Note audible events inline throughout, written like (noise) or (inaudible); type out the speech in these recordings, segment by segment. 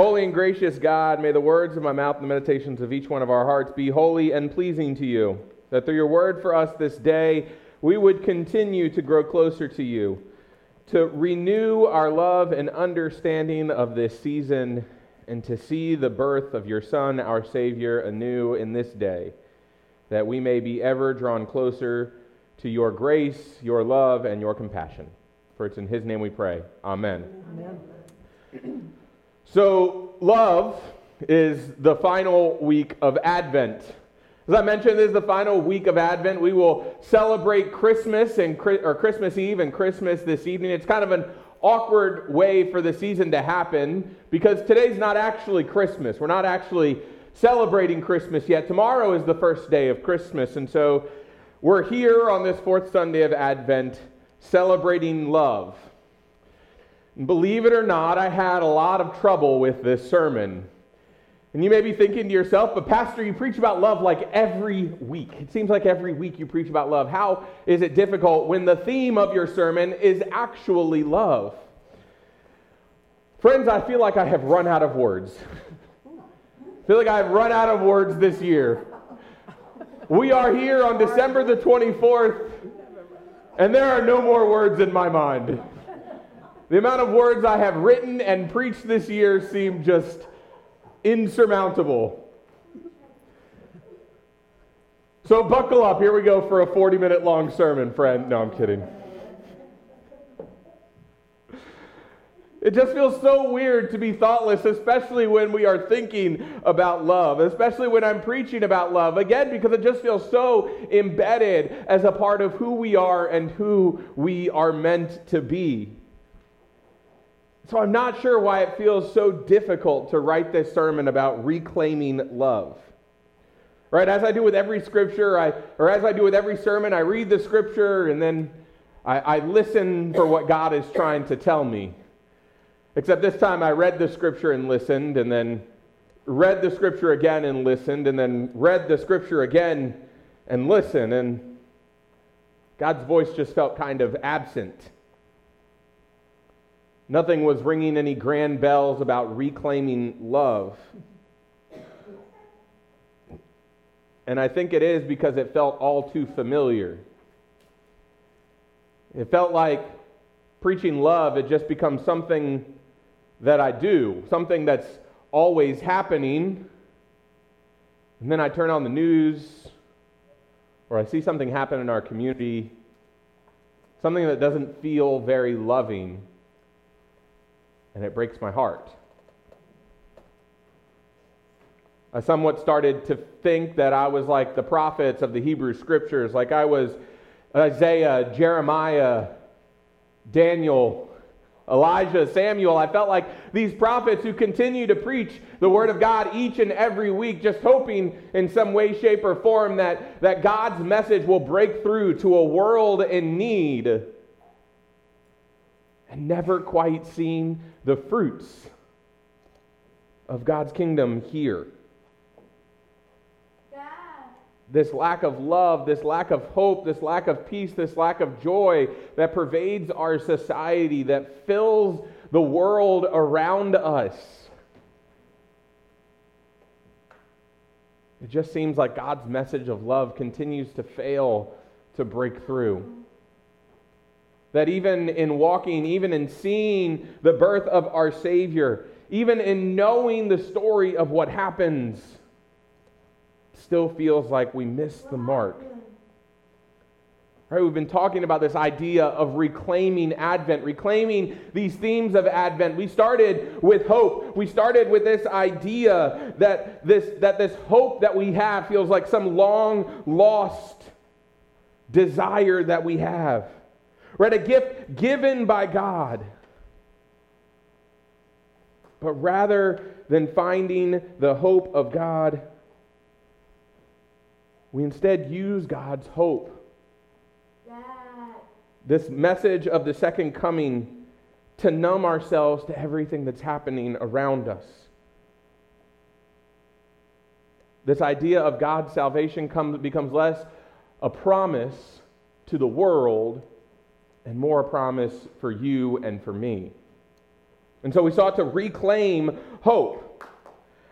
Holy and gracious God, may the words of my mouth and the meditations of each one of our hearts be holy and pleasing to you, that through your word for us this day, we would continue to grow closer to you, to renew our love and understanding of this season, and to see the birth of your Son, our Savior, anew in this day, that we may be ever drawn closer to your grace, your love, and your compassion. For it's in his name we pray. Amen. Amen. So, love is the final week of Advent. As I mentioned, this is the final week of Advent. We will celebrate Christmas and or Christmas Eve and Christmas this evening. It's kind of an awkward way for the season to happen because today's not actually Christmas. We're not actually celebrating Christmas yet. Tomorrow is the first day of Christmas, and so we're here on this fourth Sunday of Advent celebrating love. Believe it or not, I had a lot of trouble with this sermon. And you may be thinking to yourself, but Pastor, you preach about love like every week. It seems like every week you preach about love. How is it difficult when the theme of your sermon is actually love? Friends, I feel like I have run out of words. I (laughs) feel like I've run out of words this year. We are here on December the 24th, and there are no more words in my mind. The amount of words I have written and preached this year seem just insurmountable. So buckle up. Here we go for a 40 minute long sermon, friend. No, I'm kidding. It just feels so weird to be thoughtless, especially when we are thinking about love, especially when I'm preaching about love. Again, because it just feels so embedded as a part of who we are and who we are meant to be. So I'm not sure why it feels so difficult to write this sermon about reclaiming love. Right? As I do with every scripture, I, or as I do with every sermon, I read the scripture and then I, I listen for what God is trying to tell me. Except this time I read the scripture and listened, and then read the scripture again and listened, and then read the scripture again and listened, and God's voice just felt kind of absent. Nothing was ringing any grand bells about reclaiming love. And I think it is because it felt all too familiar. It felt like preaching love had just become something that I do, something that's always happening. And then I turn on the news or I see something happen in our community, something that doesn't feel very loving and it breaks my heart. I somewhat started to think that I was like the prophets of the Hebrew scriptures, like I was Isaiah, Jeremiah, Daniel, Elijah, Samuel. I felt like these prophets who continue to preach the word of God each and every week, just hoping in some way, shape, or form that, that God's message will break through to a world in need and never quite seen the fruits of God's kingdom here. This lack of love, this lack of hope, this lack of peace, this lack of joy that pervades our society, that fills the world around us. It just seems like God's message of love continues to fail to break through. That even in walking, even in seeing the birth of our Savior, even in knowing the story of what happens, still feels like we miss the mark. Right, we've been talking about this idea of reclaiming Advent, reclaiming these themes of Advent. We started with hope. We started with this idea that this, that this hope that we have feels like some long lost desire that we have. Right, a gift given by God. But rather than finding the hope of God, we instead use God's hope this message of the second coming to numb ourselves to everything that's happening around us. This idea of God's salvation comes, becomes less a promise to the world and more promise for you and for me. And so we sought to reclaim hope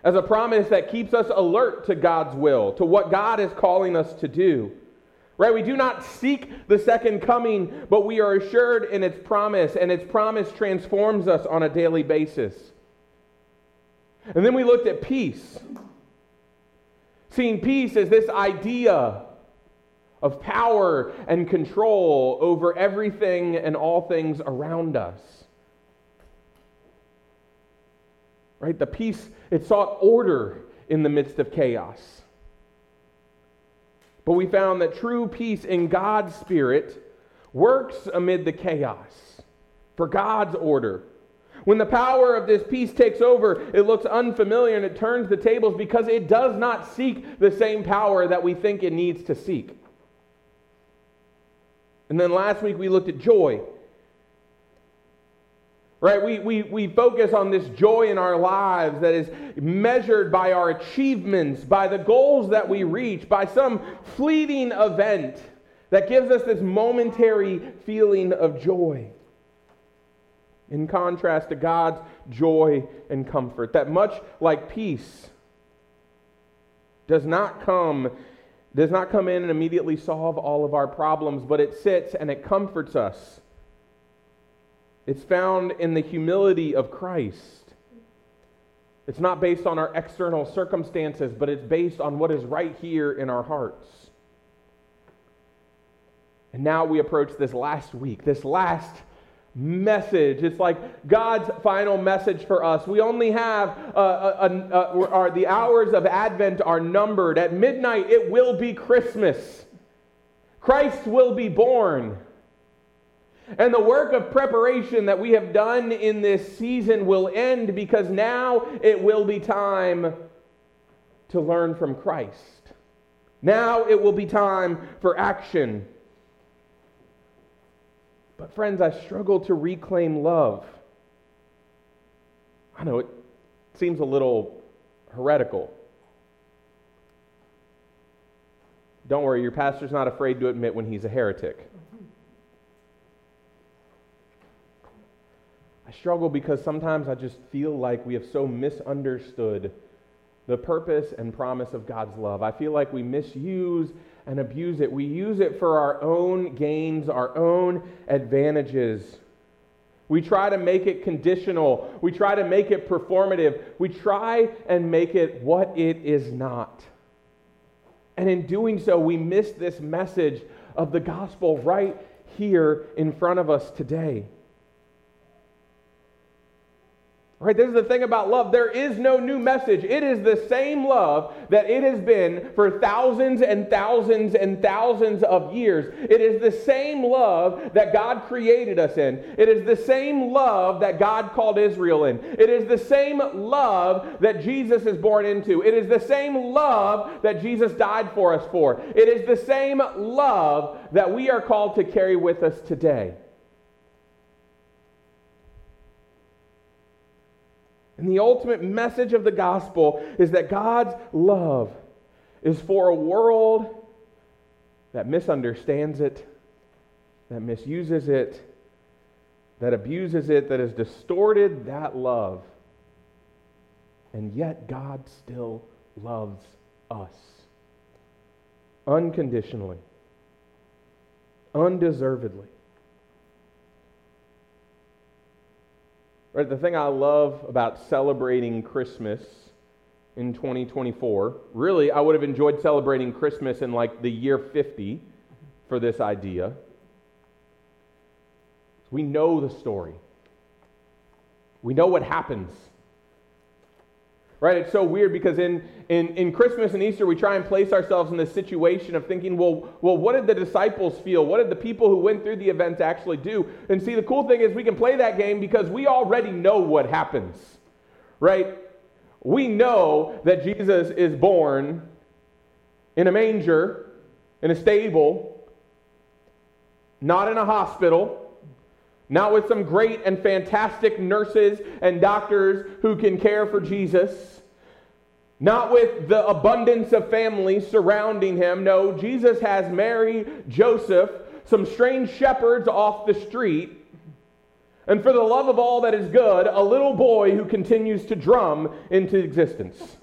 as a promise that keeps us alert to God's will, to what God is calling us to do. Right? We do not seek the second coming, but we are assured in its promise, and its promise transforms us on a daily basis. And then we looked at peace. Seeing peace as this idea of power and control over everything and all things around us. Right? The peace, it sought order in the midst of chaos. But we found that true peace in God's Spirit works amid the chaos for God's order. When the power of this peace takes over, it looks unfamiliar and it turns the tables because it does not seek the same power that we think it needs to seek. And then last week we looked at joy. Right? We, we, we focus on this joy in our lives that is measured by our achievements, by the goals that we reach, by some fleeting event that gives us this momentary feeling of joy. In contrast to God's joy and comfort, that much like peace does not come does not come in and immediately solve all of our problems, but it sits and it comforts us it's found in the humility of Christ. It's not based on our external circumstances, but it's based on what is right here in our hearts. And now we approach this last week, this last message. It's like God's final message for us. We only have uh, a, a, our, the hours of Advent are numbered. At midnight, it will be Christmas. Christ will be born. And the work of preparation that we have done in this season will end because now it will be time to learn from Christ. Now it will be time for action. But, friends, I struggle to reclaim love. I know it seems a little heretical. Don't worry, your pastor's not afraid to admit when he's a heretic. I struggle because sometimes I just feel like we have so misunderstood the purpose and promise of God's love. I feel like we misuse and abuse it. We use it for our own gains, our own advantages. We try to make it conditional. We try to make it performative. We try and make it what it is not. And in doing so, we miss this message of the gospel right here in front of us today. Right, this is the thing about love. There is no new message. It is the same love that it has been for thousands and thousands and thousands of years. It is the same love that God created us in. It is the same love that God called Israel in. It is the same love that Jesus is born into. It is the same love that Jesus died for us for. It is the same love that we are called to carry with us today. And the ultimate message of the gospel is that God's love is for a world that misunderstands it, that misuses it, that abuses it, that has distorted that love. And yet God still loves us unconditionally, undeservedly. Right, the thing I love about celebrating Christmas in 2024, really, I would have enjoyed celebrating Christmas in like the year 50, for this idea. We know the story. We know what happens. Right? It's so weird because in, in, in Christmas and Easter, we try and place ourselves in this situation of thinking, well, well, what did the disciples feel? What did the people who went through the events actually do? And see, the cool thing is we can play that game because we already know what happens. Right? We know that Jesus is born in a manger, in a stable, not in a hospital not with some great and fantastic nurses and doctors who can care for Jesus. Not with the abundance of family surrounding him. No, Jesus has Mary, Joseph, some strange shepherds off the street, and for the love of all that is good, a little boy who continues to drum into existence.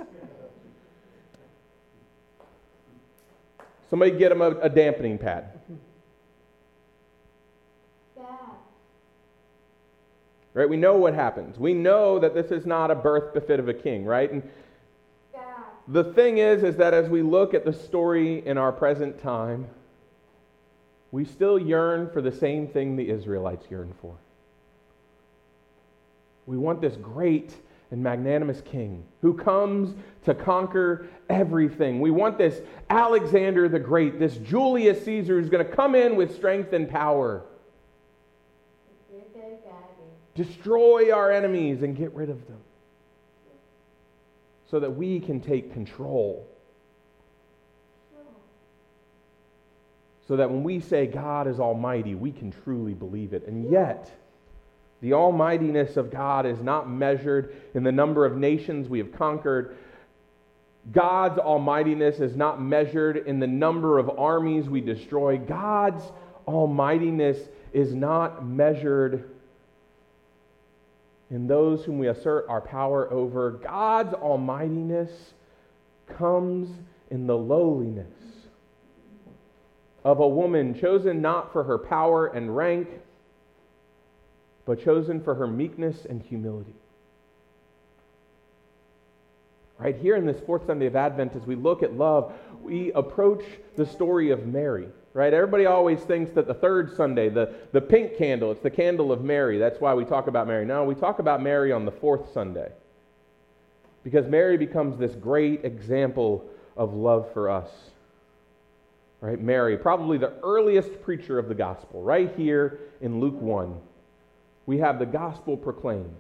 Somebody get him a, a dampening pad. Right? We know what happens. We know that this is not a birth befit of a king, right? And yeah. the thing is, is that as we look at the story in our present time, we still yearn for the same thing the Israelites yearned for. We want this great and magnanimous king who comes to conquer everything. We want this Alexander the Great, this Julius Caesar who's going to come in with strength and power destroy our enemies and get rid of them so that we can take control. So that when we say God is almighty, we can truly believe it. And yet, the almightiness of God is not measured in the number of nations we have conquered. God's almightiness is not measured in the number of armies we destroy. God's almightiness is not measured in those whom we assert our power over, God's almightiness comes in the lowliness of a woman chosen not for her power and rank, but chosen for her meekness and humility. Right here in this fourth Sunday of Advent, as we look at love, we approach the story of Mary right? Everybody always thinks that the third Sunday, the, the pink candle, it's the candle of Mary. That's why we talk about Mary. No, we talk about Mary on the fourth Sunday. Because Mary becomes this great example of love for us. Right? Mary, probably the earliest preacher of the gospel, right here in Luke 1. We have the gospel proclaimed.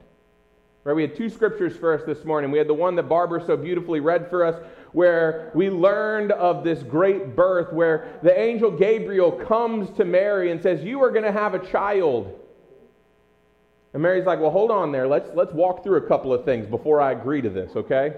Right? We had two scriptures for us this morning. We had the one that Barbara so beautifully read for us, where we learned of this great birth, where the angel Gabriel comes to Mary and says, You are going to have a child. And Mary's like, Well, hold on there. Let's, let's walk through a couple of things before I agree to this, okay?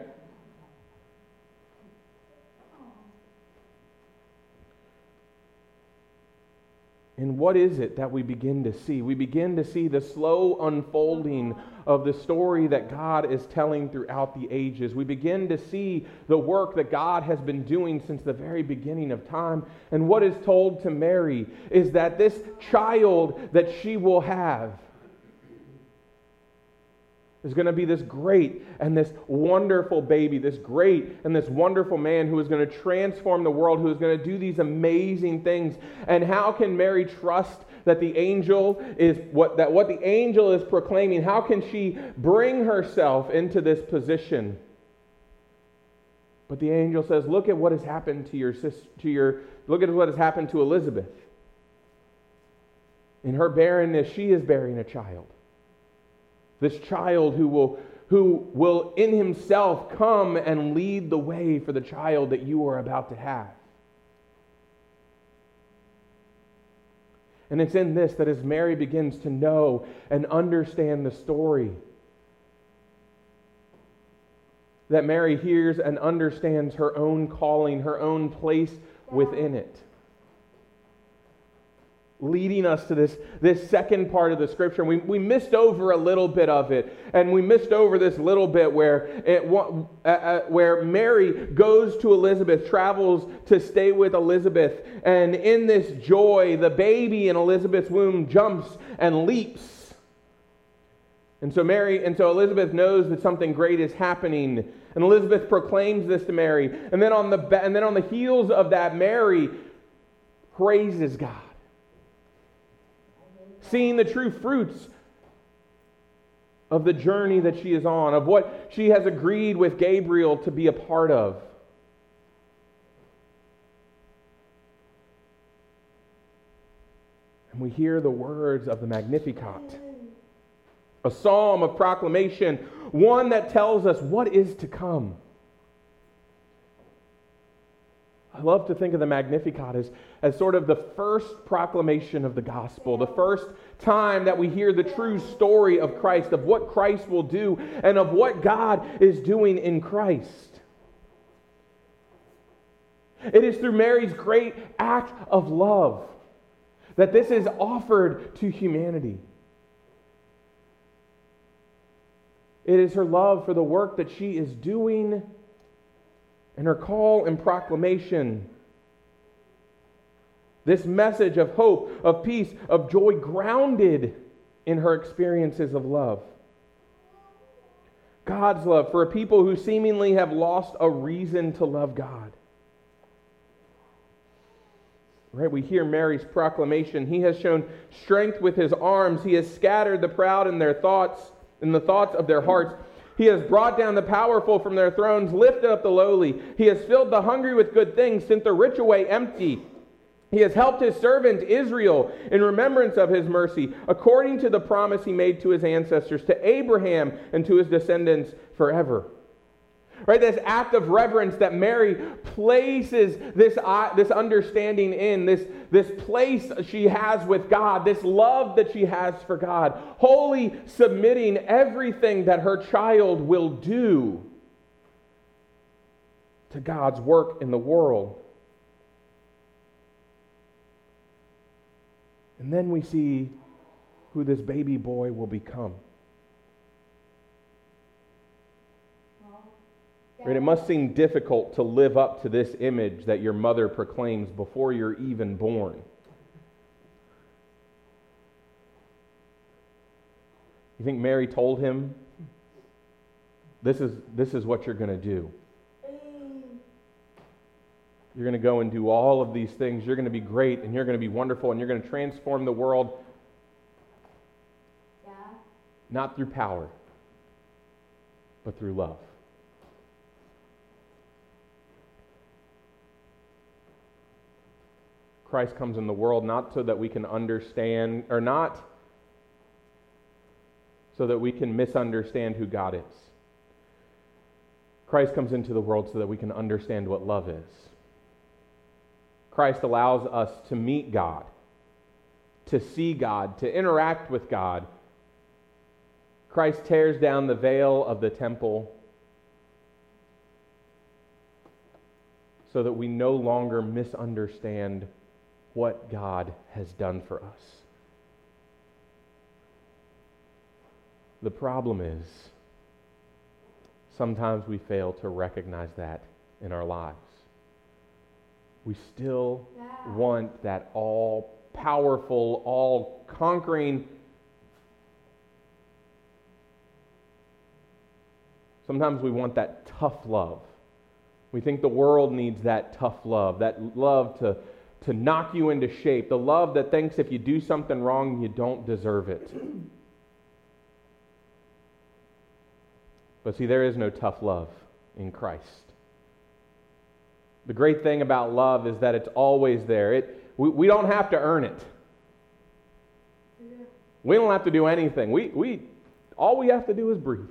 And what is it that we begin to see? We begin to see the slow unfolding of the story that God is telling throughout the ages. We begin to see the work that God has been doing since the very beginning of time. And what is told to Mary is that this child that she will have is going to be this great and this wonderful baby, this great and this wonderful man who is going to transform the world, who is going to do these amazing things. And how can Mary trust that the angel is what that what the angel is proclaiming? How can she bring herself into this position? But the angel says, "Look at what has happened to your sister, to your look at what has happened to Elizabeth. In her barrenness, she is bearing a child." This child who will, who will in himself come and lead the way for the child that you are about to have. And it's in this that as Mary begins to know and understand the story, that Mary hears and understands her own calling, her own place within it leading us to this, this second part of the scripture. We, we missed over a little bit of it, and we missed over this little bit where, it, uh, uh, where Mary goes to Elizabeth, travels to stay with Elizabeth, and in this joy, the baby in Elizabeth's womb jumps and leaps. And so Mary, and so Elizabeth knows that something great is happening. And Elizabeth proclaims this to Mary. And then on the, and then on the heels of that, Mary praises God. Seeing the true fruits of the journey that she is on, of what she has agreed with Gabriel to be a part of. And we hear the words of the Magnificat, a psalm of proclamation, one that tells us what is to come. I love to think of the Magnificat as, as sort of the first proclamation of the gospel, the first time that we hear the true story of Christ, of what Christ will do, and of what God is doing in Christ. It is through Mary's great act of love that this is offered to humanity. It is her love for the work that she is doing and her call and proclamation. This message of hope, of peace, of joy, grounded in her experiences of love. God's love for a people who seemingly have lost a reason to love God. Right? We hear Mary's proclamation. He has shown strength with his arms. He has scattered the proud in their thoughts, in the thoughts of their hearts. He has brought down the powerful from their thrones, lifted up the lowly. He has filled the hungry with good things, sent the rich away empty. He has helped his servant Israel in remembrance of his mercy, according to the promise he made to his ancestors, to Abraham and to his descendants forever. Right, this act of reverence that Mary places this, uh, this understanding in, this, this place she has with God, this love that she has for God, wholly submitting everything that her child will do to God's work in the world. And then we see who this baby boy will become. Right? It must seem difficult to live up to this image that your mother proclaims before you're even born. You think Mary told him, this is, this is what you're going to do? You're going to go and do all of these things. You're going to be great and you're going to be wonderful and you're going to transform the world. Yeah. Not through power, but through love. Christ comes in the world not so that we can understand, or not so that we can misunderstand who God is. Christ comes into the world so that we can understand what love is. Christ allows us to meet God, to see God, to interact with God. Christ tears down the veil of the temple so that we no longer misunderstand what God has done for us. The problem is, sometimes we fail to recognize that in our lives. We still yeah. want that all powerful, all conquering. Sometimes we want that tough love. We think the world needs that tough love, that love to to knock you into shape, the love that thinks if you do something wrong, you don't deserve it. But see, there is no tough love in Christ. The great thing about love is that it's always there. It, we, we don't have to earn it. We don't have to do anything. We, we, all we have to do is breathe.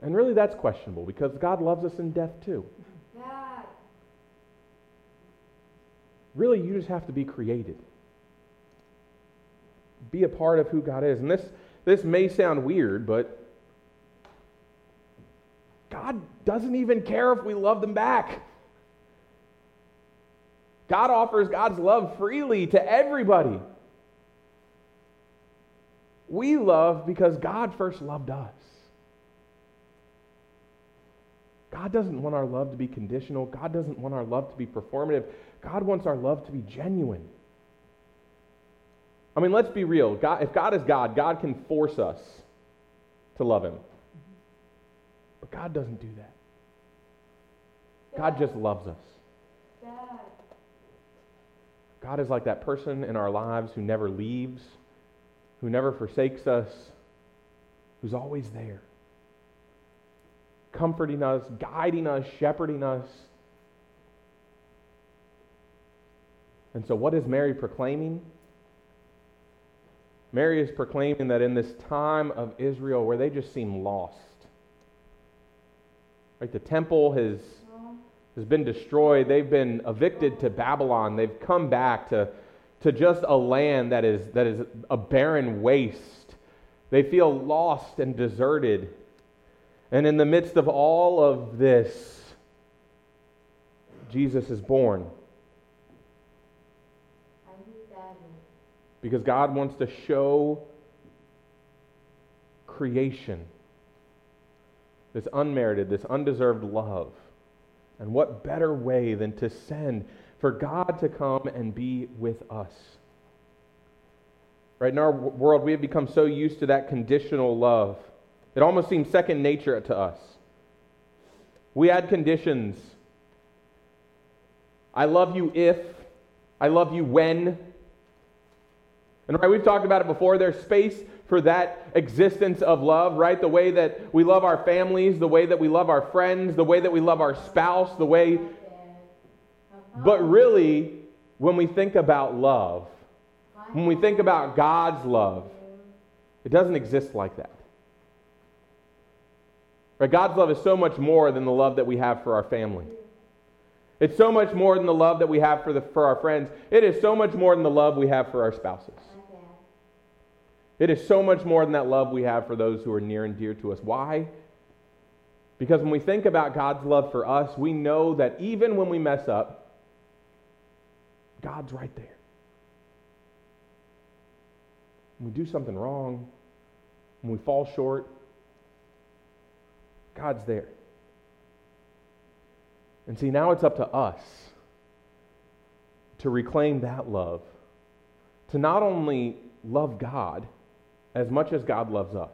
And really, that's questionable because God loves us in death too. Really, you just have to be created. Be a part of who God is. And this, this may sound weird, but God doesn't even care if we love them back. God offers God's love freely to everybody. We love because God first loved us. God doesn't want our love to be conditional. God doesn't want our love to be performative. God wants our love to be genuine. I mean, let's be real. God, if God is God, God can force us to love Him. But God doesn't do that. God just loves us. God is like that person in our lives who never leaves, who never forsakes us, who's always there, comforting us, guiding us, shepherding us. And so, what is Mary proclaiming? Mary is proclaiming that in this time of Israel where they just seem lost, right? The temple has has been destroyed. They've been evicted to Babylon. They've come back to, to just a land that is, that is a barren waste. They feel lost and deserted. And in the midst of all of this, Jesus is born. Because God wants to show creation this unmerited, this undeserved love and what better way than to send for God to come and be with us? Right in our world, we have become so used to that conditional love. It almost seems second nature to us. We add conditions. I love you if, I love you when. And right, we've talked about it before. There's space for that existence of love, right? The way that we love our families, the way that we love our friends, the way that we love our spouse, the way. But really, when we think about love, when we think about God's love, it doesn't exist like that. Right? God's love is so much more than the love that we have for our family. It's so much more than the love that we have for, the, for our friends. It is so much more than the love we have for our spouses. It is so much more than that love we have for those who are near and dear to us. Why? Because when we think about God's love for us, we know that even when we mess up, God's right there. When we do something wrong, when we fall short, God's there. And see, now it's up to us to reclaim that love, to not only love God, as much as God loves us.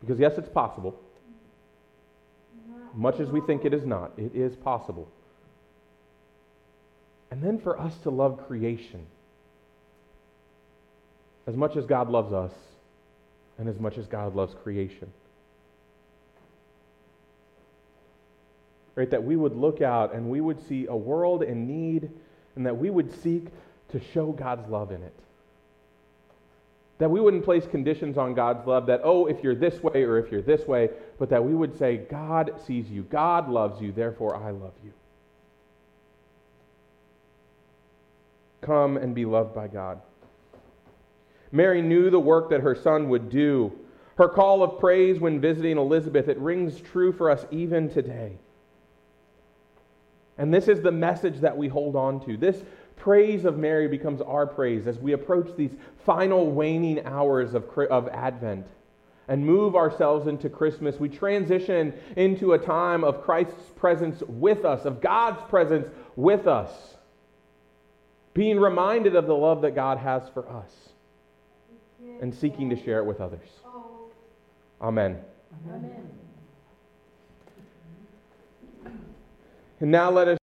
Because, yes, it's possible. Much as we think it is not, it is possible. And then for us to love creation as much as God loves us and as much as God loves creation. Right? That we would look out and we would see a world in need and that we would seek to show God's love in it. That we wouldn't place conditions on God's love that, oh, if you're this way or if you're this way, but that we would say, God sees you, God loves you, therefore I love you. Come and be loved by God. Mary knew the work that her son would do. Her call of praise when visiting Elizabeth, it rings true for us even today. And this is the message that we hold on to. This praise of Mary becomes our praise as we approach these final waning hours of, of Advent and move ourselves into Christmas. We transition into a time of Christ's presence with us, of God's presence with us, being reminded of the love that God has for us and seeking to share it with others. Amen. Amen. And now let us